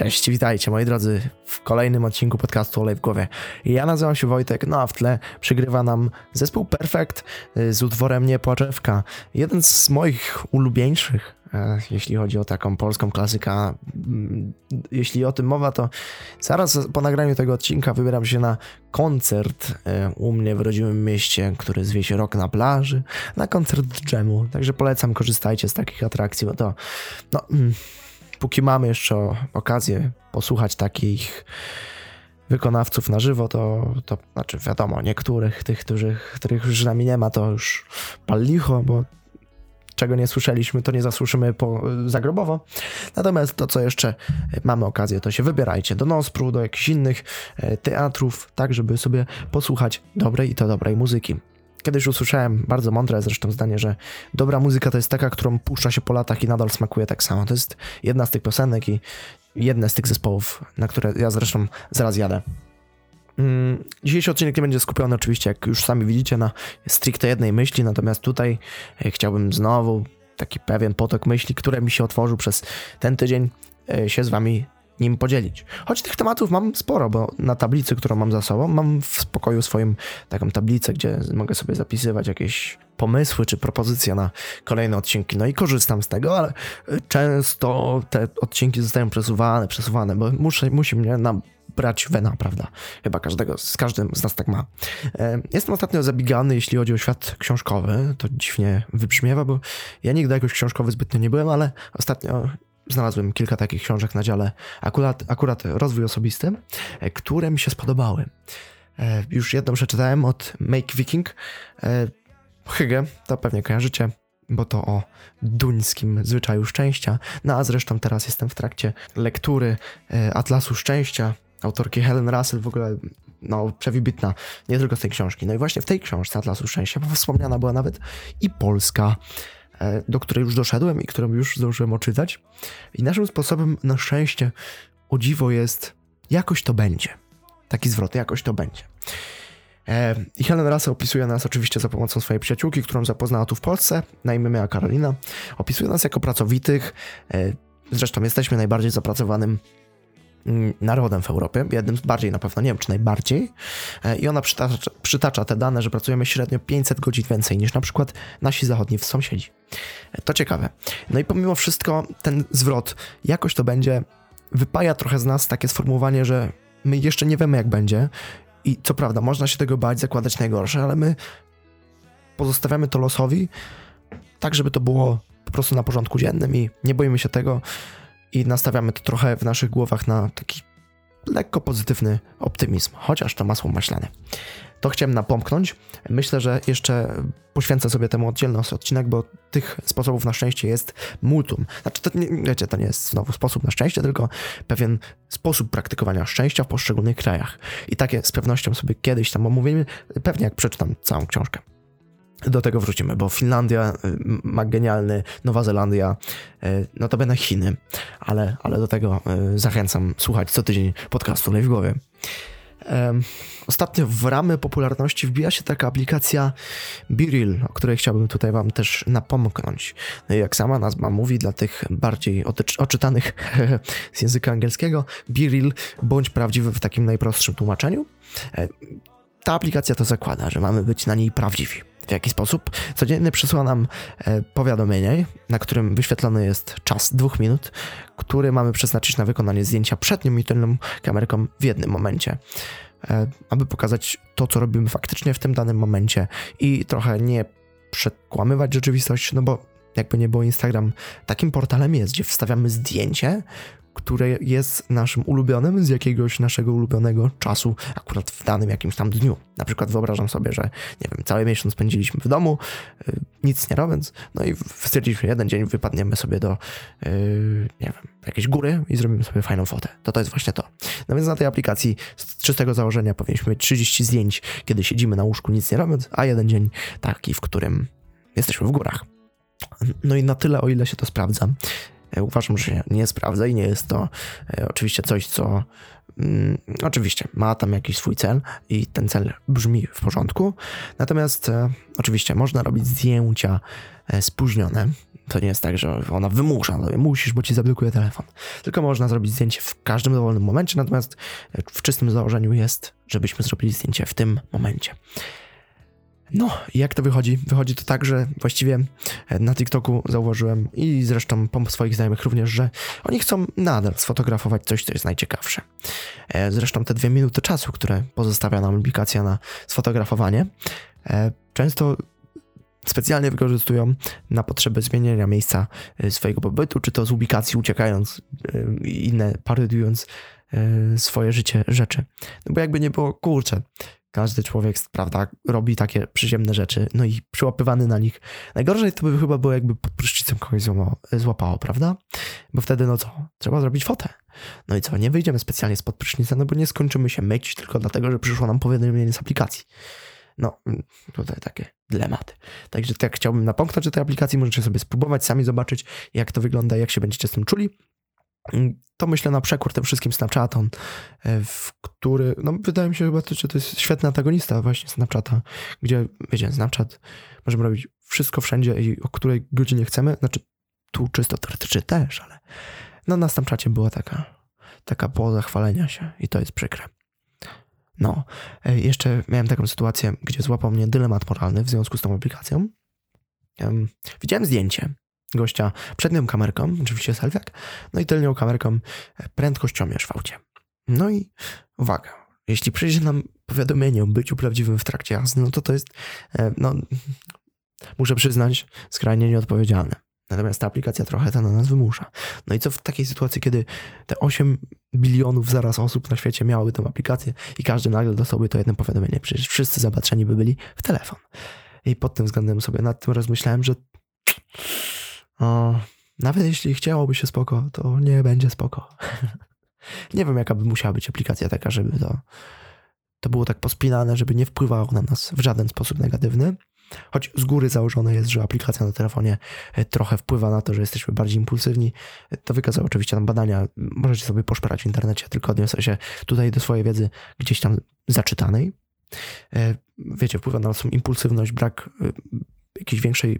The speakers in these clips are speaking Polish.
Cześć, witajcie moi drodzy w kolejnym odcinku podcastu Olej w głowie. Ja nazywam się Wojtek, no a w tle przygrywa nam zespół Perfect y, z utworem Nie Płaczewka. Jeden z moich ulubieńszych, e, jeśli chodzi o taką polską klasykę. Mm, jeśli o tym mowa, to zaraz po nagraniu tego odcinka wybieram się na koncert e, u mnie w rodzimym mieście, który zwie się Rok na plaży, na koncert dżemu. Także polecam, korzystajcie z takich atrakcji, bo to no... Mm, póki mamy jeszcze okazję posłuchać takich wykonawców na żywo, to, to znaczy wiadomo, niektórych tych, którzy, których już z nami nie ma, to już pal licho, bo czego nie słyszeliśmy, to nie zasłyszymy po, zagrobowo. Natomiast to, co jeszcze mamy okazję, to się wybierajcie do Nospru, do jakichś innych e, teatrów, tak żeby sobie posłuchać dobrej i to dobrej muzyki. Kiedyś usłyszałem bardzo mądre zresztą zdanie, że dobra muzyka to jest taka, którą puszcza się po latach i nadal smakuje tak samo. To jest jedna z tych piosenek i jedne z tych zespołów, na które ja zresztą zaraz jadę. Mm, dzisiejszy odcinek nie będzie skupiony oczywiście, jak już sami widzicie, na stricte jednej myśli, natomiast tutaj e, chciałbym znowu taki pewien potok myśli, które mi się otworzył przez ten tydzień, e, się z wami nim podzielić. Choć tych tematów mam sporo, bo na tablicy, którą mam za sobą, mam w spokoju swoim taką tablicę, gdzie mogę sobie zapisywać jakieś pomysły czy propozycje na kolejne odcinki. No i korzystam z tego, ale często te odcinki zostają przesuwane, przesuwane, bo muszę, musi mnie brać wena, prawda? Chyba każdego, z każdym z nas tak ma. E, jestem ostatnio zabigany, jeśli chodzi o świat książkowy. To dziwnie wybrzmiewa, bo ja nigdy jakoś książkowy zbytnio nie byłem, ale ostatnio znalazłem kilka takich książek na dziale akurat, akurat rozwój osobisty, e, które mi się spodobały. E, już jedną przeczytałem od Make Viking. E, Hygge, to pewnie kojarzycie, bo to o duńskim zwyczaju szczęścia. No a zresztą teraz jestem w trakcie lektury Atlasu Szczęścia, autorki Helen Russell, w ogóle no, przewibitna, nie tylko z tej książki. No i właśnie w tej książce Atlasu Szczęścia wspomniana była nawet i Polska. E, do której już doszedłem i którą już zdążyłem oczytać. I naszym sposobem na szczęście, o dziwo jest, jakoś to będzie. Taki zwrot, jakoś to będzie. E, I Helen Russell opisuje nas oczywiście za pomocą swojej przyjaciółki, którą zapoznała tu w Polsce, na imię miała Karolina. Opisuje nas jako pracowitych, e, zresztą jesteśmy najbardziej zapracowanym narodem w Europie, jednym z bardziej na pewno, nie wiem czy najbardziej, e, i ona przytacza, przytacza, te dane, że pracujemy średnio 500 godzin więcej niż na przykład nasi zachodni sąsiedzi. E, to ciekawe. No i pomimo wszystko ten zwrot, jakoś to będzie, wypaja trochę z nas takie sformułowanie, że my jeszcze nie wiemy jak będzie i co prawda można się tego bać, zakładać najgorsze, ale my pozostawiamy to losowi, tak żeby to było po prostu na porządku dziennym i nie boimy się tego, i nastawiamy to trochę w naszych głowach na taki lekko pozytywny optymizm, chociaż to masło maślane. To chciałem napomknąć. Myślę, że jeszcze poświęcę sobie temu oddzielny odcinek, bo tych sposobów na szczęście jest multum. Znaczy, to nie, wiecie, to nie jest znowu sposób na szczęście, tylko pewien sposób praktykowania szczęścia w poszczególnych krajach. I takie z pewnością sobie kiedyś tam omówimy, pewnie jak przeczytam całą książkę. Do tego wrócimy, bo Finlandia y, ma genialny, Nowa Zelandia, y, notabene Chiny, ale, ale do tego y, zachęcam słuchać co tydzień podcastu Lej w głowie. Ostatnio w ramy popularności wbija się taka aplikacja Biril, o której chciałbym tutaj Wam też napomknąć. No jak sama nazwa mówi, dla tych bardziej oczytanych z języka angielskiego, Biril bądź prawdziwy w takim najprostszym tłumaczeniu. E, ta aplikacja to zakłada, że mamy być na niej prawdziwi w jaki sposób. Codziennie przysyła nam e, powiadomienie, na którym wyświetlony jest czas dwóch minut, który mamy przeznaczyć na wykonanie zdjęcia przednią i tylną kamerką w jednym momencie. E, aby pokazać to, co robimy faktycznie w tym danym momencie i trochę nie przekłamywać rzeczywistość, no bo jakby nie było Instagram takim portalem jest, gdzie wstawiamy zdjęcie, które jest naszym ulubionym z jakiegoś naszego ulubionego czasu, akurat w danym jakimś tam dniu. Na przykład wyobrażam sobie, że nie wiem, cały miesiąc spędziliśmy w domu, yy, nic nie robiąc, no i stwierdziliśmy, jeden dzień wypadniemy sobie do, yy, nie wiem, jakiejś góry i zrobimy sobie fajną fotę. To to jest właśnie to. No więc na tej aplikacji z czystego założenia powinniśmy mieć 30 zdjęć, kiedy siedzimy na łóżku nic nie robiąc, a jeden dzień taki, w którym jesteśmy w górach. No i na tyle, o ile się to sprawdza, Uważam, że się nie sprawdza i nie jest to oczywiście coś, co Mm, oczywiście ma tam jakiś swój cel i ten cel brzmi w porządku. Natomiast e, oczywiście można robić zdjęcia e, spóźnione. To nie jest tak, że ona wymusza, no, musisz, bo ci zablokuje telefon. Tylko można zrobić zdjęcie w każdym dowolnym momencie, natomiast e, w czystym założeniu jest, żebyśmy zrobili zdjęcie w tym momencie. No, jak to wychodzi? Wychodzi to tak, że właściwie e, na TikToku zauważyłem i zresztą po swoich znajomych również, że oni chcą nadal sfotografować coś, co jest najciekawsze. E, zresztą te dwie minuty czasu, które pozostawia nam aplikacja na sfotografowanie, e, często specjalnie wykorzystują na potrzeby zmienienia miejsca swojego pobytu, czy to z ubikacji uciekając, inne parodionując swoje życie rzeczy. No bo jakby nie było, kurczę, każdy człowiek, prawda, robi takie przyziemne rzeczy, no i przyłapywany na nich. Najgorzej to by chyba było, jakby pod prysznicem kogoś złapało, prawda? Bo wtedy, no co, trzeba zrobić fotę. No i co, nie wyjdziemy specjalnie spod prysznica, no bo nie skończymy się myć tylko dlatego, że przyszło nam powiadomienie z aplikacji. No, tutaj takie dylematy. Także tak chciałbym napomknąć do tej aplikacji, możecie sobie spróbować, sami zobaczyć, jak to wygląda, jak się będziecie z tym czuli. To myślę na przekór tym wszystkim Snapchatom, e, w który, no wydaje mi się chyba, że to jest świetny antagonista właśnie Snapchata, gdzie, wiecie, Snapchat możemy robić wszystko wszędzie i o której godzinie chcemy, znaczy tu czysto teoretycznie też, ale no na Snapchacie była taka, taka poza chwalenia się i to jest przykre. No, e, jeszcze miałem taką sytuację, gdzie złapał mnie dylemat moralny w związku z tą aplikacją. Widziałem zdjęcie gościa przednią kamerką, oczywiście selfiak, no i tylnią kamerką e, prędkościomierz w aucie. No i uwaga, jeśli przyjdzie nam powiadomienie o byciu prawdziwym w trakcie jazdy, no to to jest, e, no, muszę przyznać, skrajnie nieodpowiedzialne. Natomiast ta aplikacja trochę to na nas wymusza. No i co w takiej sytuacji, kiedy te 8 bilionów zaraz osób na świecie miałyby tę aplikację i każdy nagle dostałby to jedno powiadomienie, przecież wszyscy zapatrzeni by byli w telefon. I pod tym względem sobie nad tym rozmyślałem, że o, nawet jeśli chciałoby się spoko, to nie będzie spoko. nie wiem, jaka by musiała być aplikacja taka, żeby to, to było tak pospinane, żeby nie wpływało na nas w żaden sposób negatywny. Choć z góry założone jest, że aplikacja na telefonie e, trochę wpływa na to, że jesteśmy bardziej impulsywni. E, to wykazały oczywiście tam badania. Możecie sobie poszperać w internecie, tylko odniosę się tutaj do swojej wiedzy gdzieś tam zaczytanej. E, wiecie, wpływa na naszą impulsywność, brak jakiejś większej.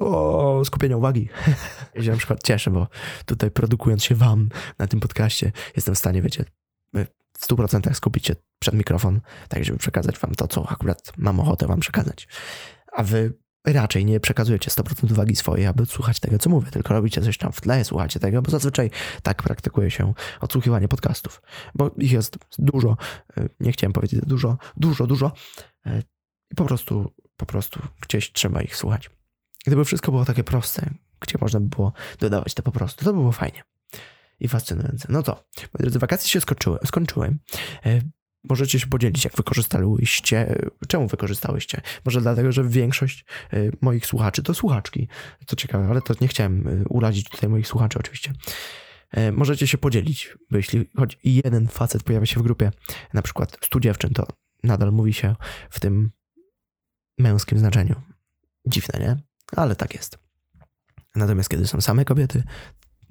O, skupienia uwagi. Ja się na przykład cieszę, bo tutaj produkując się wam na tym podcaście, jestem w stanie, wiecie, w 100% skupić się przed mikrofon, tak żeby przekazać wam to, co akurat mam ochotę wam przekazać. A wy raczej nie przekazujecie 100% uwagi swojej, aby słuchać tego, co mówię, tylko robicie coś tam w tle, słuchacie tego, bo zazwyczaj tak praktykuje się odsłuchiwanie podcastów, bo ich jest dużo, nie chciałem powiedzieć dużo, dużo, dużo i po prostu po prostu gdzieś trzeba ich słuchać. Gdyby wszystko było takie proste, gdzie można by było dodawać to po prostu, to by było fajnie i fascynujące. No to, moi drodzy, wakacje się skończyły. skończyły. E, możecie się podzielić, jak wykorzystałyście, czemu wykorzystałyście. Może dlatego, że większość e, moich słuchaczy to słuchaczki. Co ciekawe, ale to nie chciałem e, urazić tutaj moich słuchaczy oczywiście. Możecie się podzielić, bo jeśli choć jeden facet pojawia się w grupie, na przykład 100 dziewczyn, to nadal mówi się w tym męskim znaczeniu. Dziwne, nie? Ale tak jest. Natomiast kiedy są same kobiety,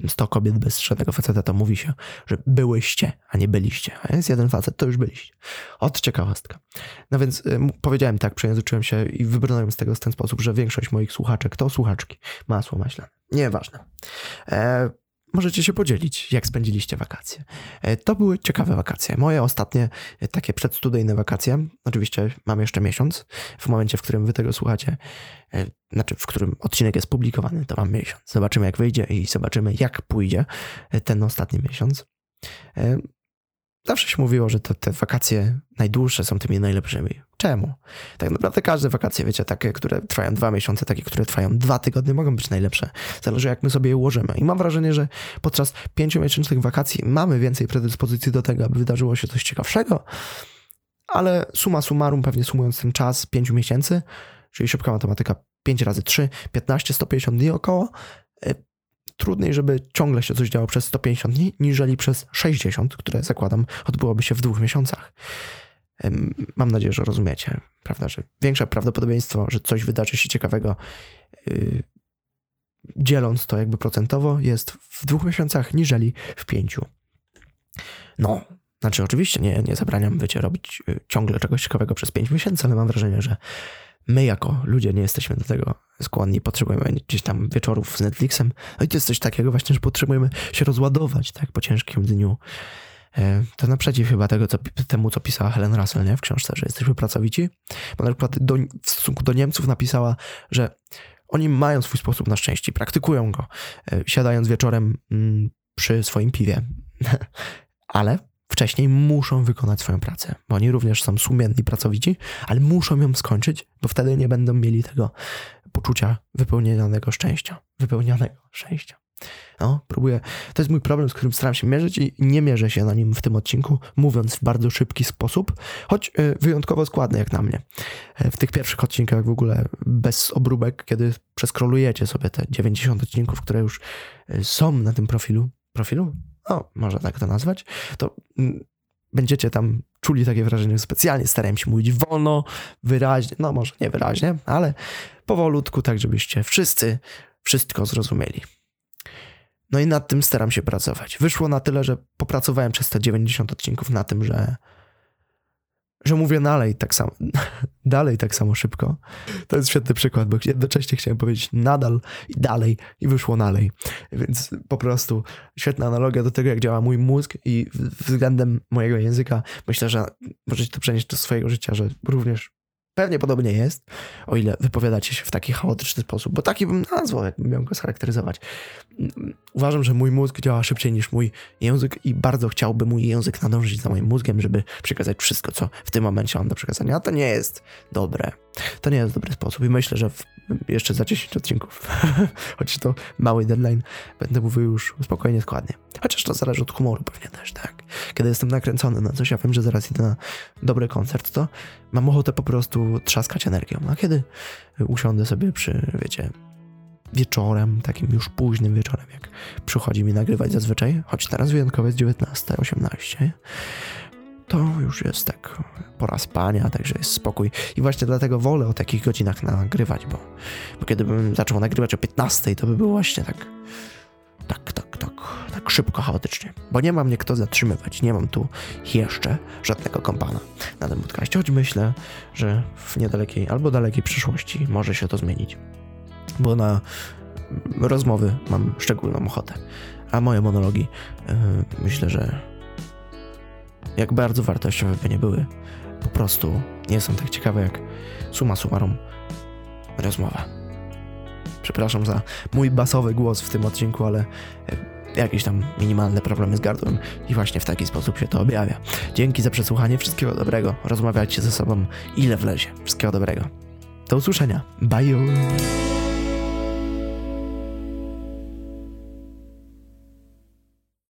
100 kobiet bez żadnego faceta, to mówi się, że byłyście, a nie byliście. A jest jeden facet, to już byliście. Od ciekawostka. No więc y, powiedziałem tak, przejęzyczyłem się i wybrnąłem z tego w ten sposób, że większość moich słuchaczek to słuchaczki. Masło maślane. Nieważne. E, możecie się podzielić, jak spędziliście wakacje. E, to były ciekawe wakacje. Moje ostatnie e, takie przedstudyjne wakacje. Oczywiście mam jeszcze miesiąc. W momencie, w którym wy tego słuchacie, e, znaczy w którym odcinek jest publikowany, to mam miesiąc. Zobaczymy, jak wyjdzie i zobaczymy, jak pójdzie ten ostatni miesiąc. Zawsze się mówiło, że te wakacje najdłuższe są tymi najlepszymi. Czemu? Tak naprawdę każde wakacje, wiecie, takie, które trwają dwa miesiące, takie, które trwają dwa tygodnie, mogą być najlepsze. Zależy, jak my sobie je ułożymy. I mam wrażenie, że podczas pięciomiesięcznych wakacji mamy więcej predyspozycji do tego, aby wydarzyło się coś ciekawszego, ale suma summarum, pewnie sumując ten czas pięciu miesięcy, czyli szybka matematyka 5 razy 3, 15, 150 dni około, e, trudniej, żeby ciągle się coś działo przez 150 dni, niżeli przez 60, które zakładam odbyłoby się w dwóch miesiącach. Mam nadzieję, że rozumiecie, prawda, że większe prawdopodobieństwo, że coś wydarzy się ciekawego, yy, dzieląc to jakby procentowo, jest w dwóch miesiącach niżeli w pięciu. No, znaczy oczywiście nie, nie zabraniam, wiecie, robić y, ciągle czegoś ciekawego przez pięć miesięcy, ale mam wrażenie, że my jako ludzie nie jesteśmy do tego skłonni, potrzebujemy gdzieś tam wieczorów z Netflixem. No i to jest coś takiego właśnie, że potrzebujemy się rozładować, tak, po ciężkim dniu. E, to naprzeciw chyba tego, co, temu, co pisała Helen Russell nie? w książce, że jesteśmy pracowici. Bo na przykład do, w stosunku do Niemców napisała, że oni mają swój sposób na szczęście, praktykują go, e, siadając wieczorem mm, przy swoim piwie. Ale wcześniej muszą wykonać swoją pracę, bo oni również są sumienni, pracowici, ale muszą ją skończyć, bo wtedy nie będą mieli tego poczucia wypełnionego szczęścia. Wypełnionego szczęścia. No, próbuję. To jest mój problem, z którym staram się mierzyć i nie mierzę się na nim w tym odcinku, mówiąc w bardzo szybki sposób, choć e, wyjątkowo składny jak na mnie. E, w tych pierwszych odcinkach w ogóle bez obróbek, kiedy przeskrolujecie sobie te 90 odcinków, które już e, są na tym profilu, profilu? O, można tak to nazwać, to mm, będziecie tam czuli takie wrażenie, że specjalnie starałem się mówić wolno, wyraźnie, no może nie wyraźnie, ale powolutku, tak żebyście wszyscy wszystko zrozumieli. No i nad tym staram się pracować. Wyszło na tyle, że popracowałem przez te 90 odcinków na tym, że że mówię dalej tak samo, dalej tak samo szybko. To jest świetny przykład, bo jednocześnie chciałem powiedzieć nadal i dalej i wyszło dalej. Więc po prostu świetna analogia do tego, jak działa mój mózg i względem mojego języka. Myślę, że możecie to przenieść do swojego życia, że również Pewnie podobnie jest, o ile wypowiadacie się w taki chaotyczny sposób, bo taki bym nazwał, jakbym miał go scharakteryzować. Uważam, że mój mózg działa szybciej niż mój język i bardzo chciałby mój język nadążyć za moim mózgiem, żeby przekazać wszystko, co w tym momencie mam do przekazania. A to nie jest dobre. To nie jest dobry sposób i myślę, że w, jeszcze za 10 odcinków, choć to mały deadline, będę mówił już spokojnie, składnie. Chociaż to zależy od humoru pewnie też, tak. Kiedy jestem nakręcony na coś, ja wiem, że zaraz idę na dobry koncert, to mam ochotę po prostu trzaskać energią. A kiedy usiądę sobie przy, wiecie, wieczorem, takim już późnym wieczorem, jak przychodzi mi nagrywać zazwyczaj, choć teraz wyjątkowo jest 19.18, to już jest tak pora spania, także jest spokój. I właśnie dlatego wolę o takich godzinach nagrywać, bo, bo kiedybym zaczął nagrywać o 15, to by było właśnie tak, tak, tak szybko, chaotycznie. Bo nie mam mnie kto zatrzymywać, nie mam tu jeszcze żadnego kompana na tym podcaście, choć myślę, że w niedalekiej albo dalekiej przyszłości może się to zmienić. Bo na rozmowy mam szczególną ochotę, a moje monologi yy, myślę, że jak bardzo wartościowe by nie były, po prostu nie są tak ciekawe jak suma summarum rozmowa. Przepraszam za mój basowy głos w tym odcinku, ale e, jakieś tam minimalne problemy z gardłem i właśnie w taki sposób się to objawia. Dzięki za przesłuchanie, wszystkiego dobrego. Rozmawiajcie ze sobą ile wlezie. Wszystkiego dobrego. Do usłyszenia. Bye.